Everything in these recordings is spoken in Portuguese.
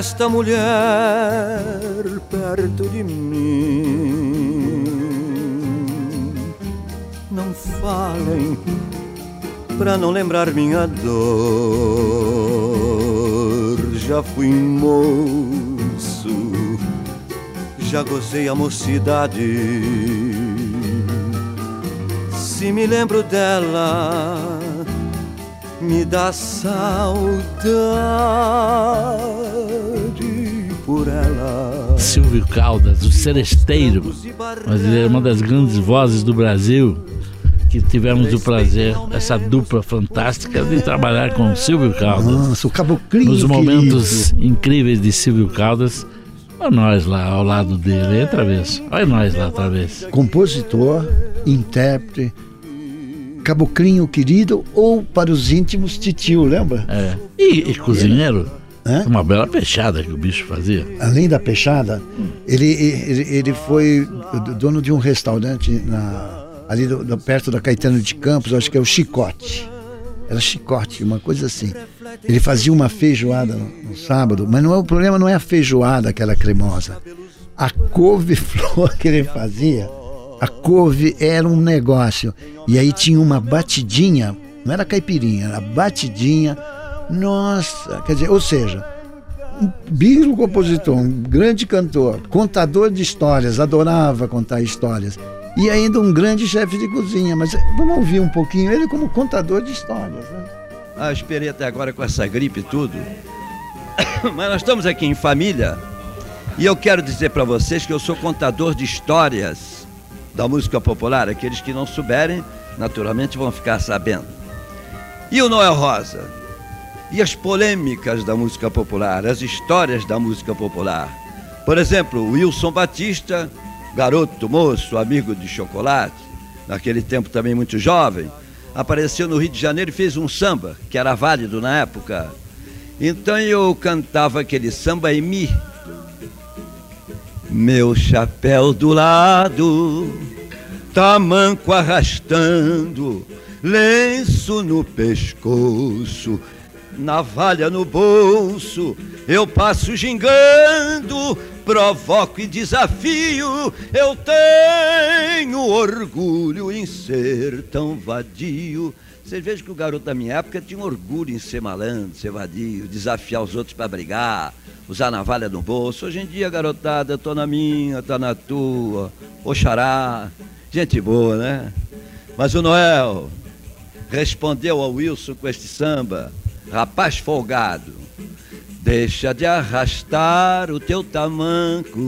Esta mulher perto de mim. Não falem pra não lembrar minha dor. Já fui moço, já gozei a mocidade. Se me lembro dela, me dá saudade. Silvio Caldas, o seresteiro, mas ele é uma das grandes vozes do Brasil que tivemos o prazer, essa dupla fantástica, de trabalhar com Silvio Caldas. Nossa, o caboclinho Nos momentos querido. incríveis de Silvio Caldas, olha nós lá ao lado dele, hein, Travesso? Olha nós lá, Travesso. Compositor, intérprete, caboclinho querido ou para os íntimos titio, lembra? É. E, e cozinheiro? É? Uma bela peixada que o bicho fazia. Além da peixada, ele, ele, ele foi dono de um restaurante na, ali do, do, perto da Caetano de Campos, acho que é o Chicote. Era Chicote, uma coisa assim. Ele fazia uma feijoada no, no sábado, mas não é, o problema não é a feijoada, aquela cremosa. A couve-flor que ele fazia, a couve era um negócio. E aí tinha uma batidinha, não era caipirinha, era batidinha nossa, quer dizer, ou seja, um bíblo compositor, um grande cantor, contador de histórias, adorava contar histórias. E ainda um grande chefe de cozinha, mas vamos ouvir um pouquinho ele como contador de histórias. Né? Ah, esperei até agora com essa gripe e tudo. Mas nós estamos aqui em família e eu quero dizer para vocês que eu sou contador de histórias da música popular. Aqueles que não souberem, naturalmente vão ficar sabendo. E o Noel Rosa? E as polêmicas da música popular, as histórias da música popular. Por exemplo, Wilson Batista, garoto, moço, amigo de chocolate, naquele tempo também muito jovem, apareceu no Rio de Janeiro e fez um samba, que era válido na época. Então eu cantava aquele samba em mi. Meu chapéu do lado, tamanco arrastando, lenço no pescoço, navalha no bolso, eu passo gingando, provoco e desafio, eu tenho orgulho em ser tão vadio. Vocês vejam que o garoto da minha época tinha orgulho em ser malandro, ser vadio, desafiar os outros para brigar, usar navalha no bolso. Hoje em dia, garotada, tô na minha, tá na tua, oxará, gente boa, né? Mas o Noel respondeu ao Wilson com este samba rapaz folgado, deixa de arrastar o teu tamanco.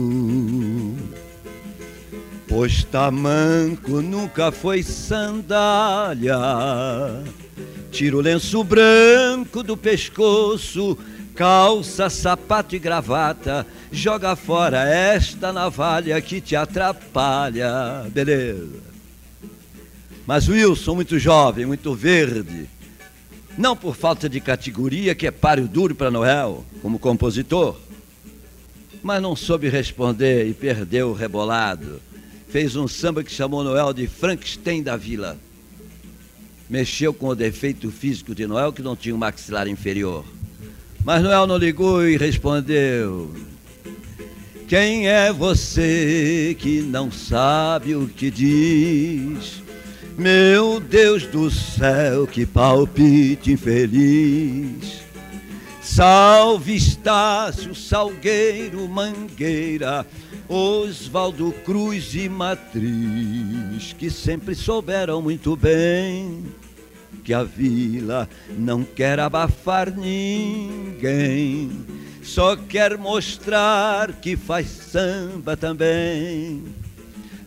Pois tamanco nunca foi sandália. Tira o lenço branco do pescoço, calça, sapato e gravata. Joga fora esta navalha que te atrapalha. Beleza. Mas Wilson, muito jovem, muito verde, não por falta de categoria, que é páreo duro para Noel, como compositor, mas não soube responder e perdeu o rebolado. Fez um samba que chamou Noel de Frankenstein da Vila. Mexeu com o defeito físico de Noel, que não tinha um maxilar inferior. Mas Noel não ligou e respondeu: Quem é você que não sabe o que diz? Meu Deus do céu, que palpite infeliz. Salve Estácio, Salgueiro, Mangueira, Oswaldo Cruz e Matriz, que sempre souberam muito bem que a vila não quer abafar ninguém, só quer mostrar que faz samba também.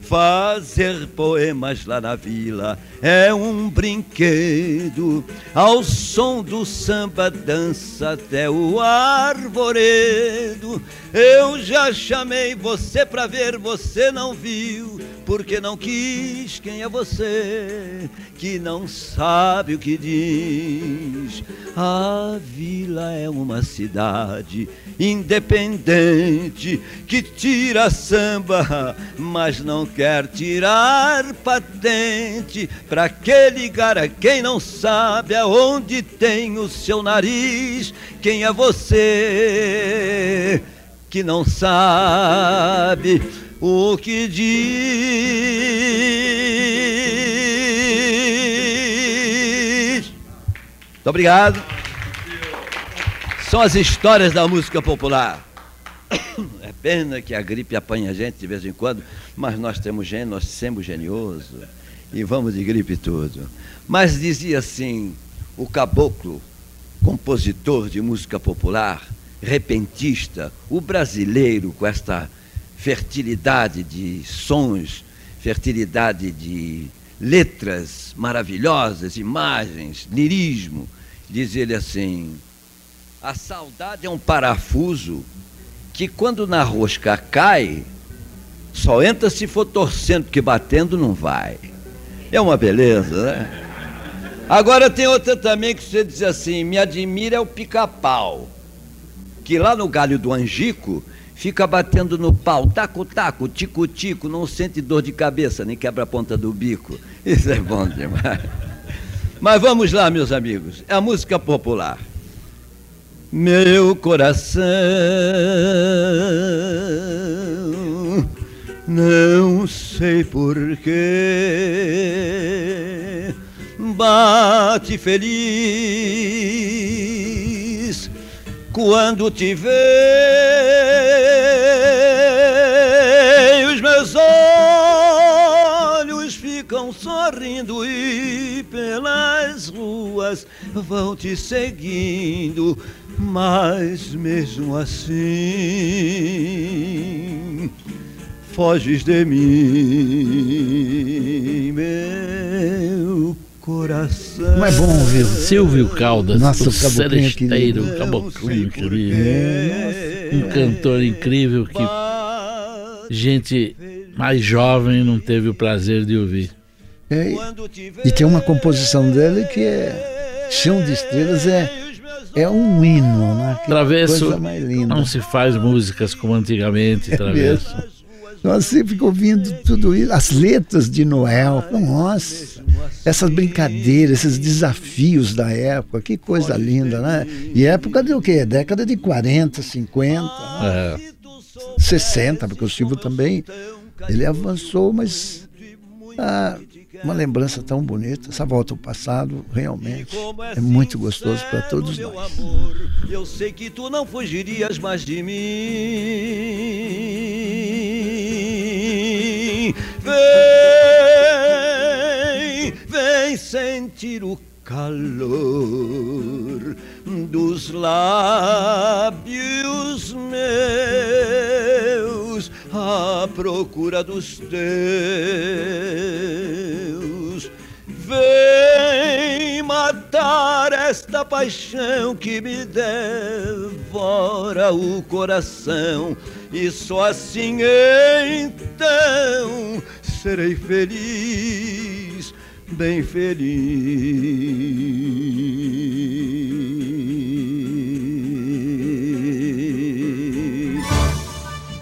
Fazer poemas lá na vila é um brinquedo. Ao som do samba dança até o arvoredo. Eu já chamei você pra ver, você não viu, porque não quis. Quem é você que não sabe o que diz? A vila é uma cidade independente que tira samba, mas não quer tirar patente para aquele cara quem não sabe aonde tem o seu nariz. Quem é você que não sabe o que diz? Muito obrigado. São as histórias da música popular. É pena que a gripe apanha a gente de vez em quando, mas nós temos gênio, nós somos geniosos e vamos de gripe tudo. Mas dizia assim, o caboclo, compositor de música popular, repentista, o brasileiro com esta fertilidade de sons, fertilidade de letras maravilhosas, imagens, lirismo, diz ele assim: a saudade é um parafuso que quando na rosca cai, só entra se for torcendo, porque batendo não vai. É uma beleza, né? Agora tem outra também que você diz assim: me admira é o pica-pau, que lá no galho do angico fica batendo no pau, taco, taco, tico, tico, não sente dor de cabeça, nem quebra a ponta do bico. Isso é bom demais. Mas vamos lá, meus amigos, é a música popular. Meu coração não sei porquê, bate feliz quando te vê. Ruas vão te seguindo, mas mesmo assim foges de mim, meu coração. Mas é bom ouvir. Silvio Caldas, Nossa, o seresteiro, o caboclinho querido. É, Um cantor incrível que gente mais jovem não teve o prazer de ouvir. é, e tem uma composição dele que é Chão de Estrelas, é, é um hino, né? Que Travesso coisa mais linda. não se faz músicas como antigamente, Travesso. mesmo. Você fica ouvindo tudo isso, as letras de Noel, nossa, essas brincadeiras, esses desafios da época, que coisa linda, né? E época de o quê? Década de 40, 50, né? É, 60, porque o Silvio também, ele avançou, mas ah, uma lembrança tão bonita, essa volta ao passado, realmente, é muito gostoso para todos meu nós. amor, eu sei que tu não fugirias mais de mim. Vem, vem sentir o calor dos lábios meus à procura dos teus. Vem matar esta paixão que me devora o coração, e só assim então serei feliz, bem feliz.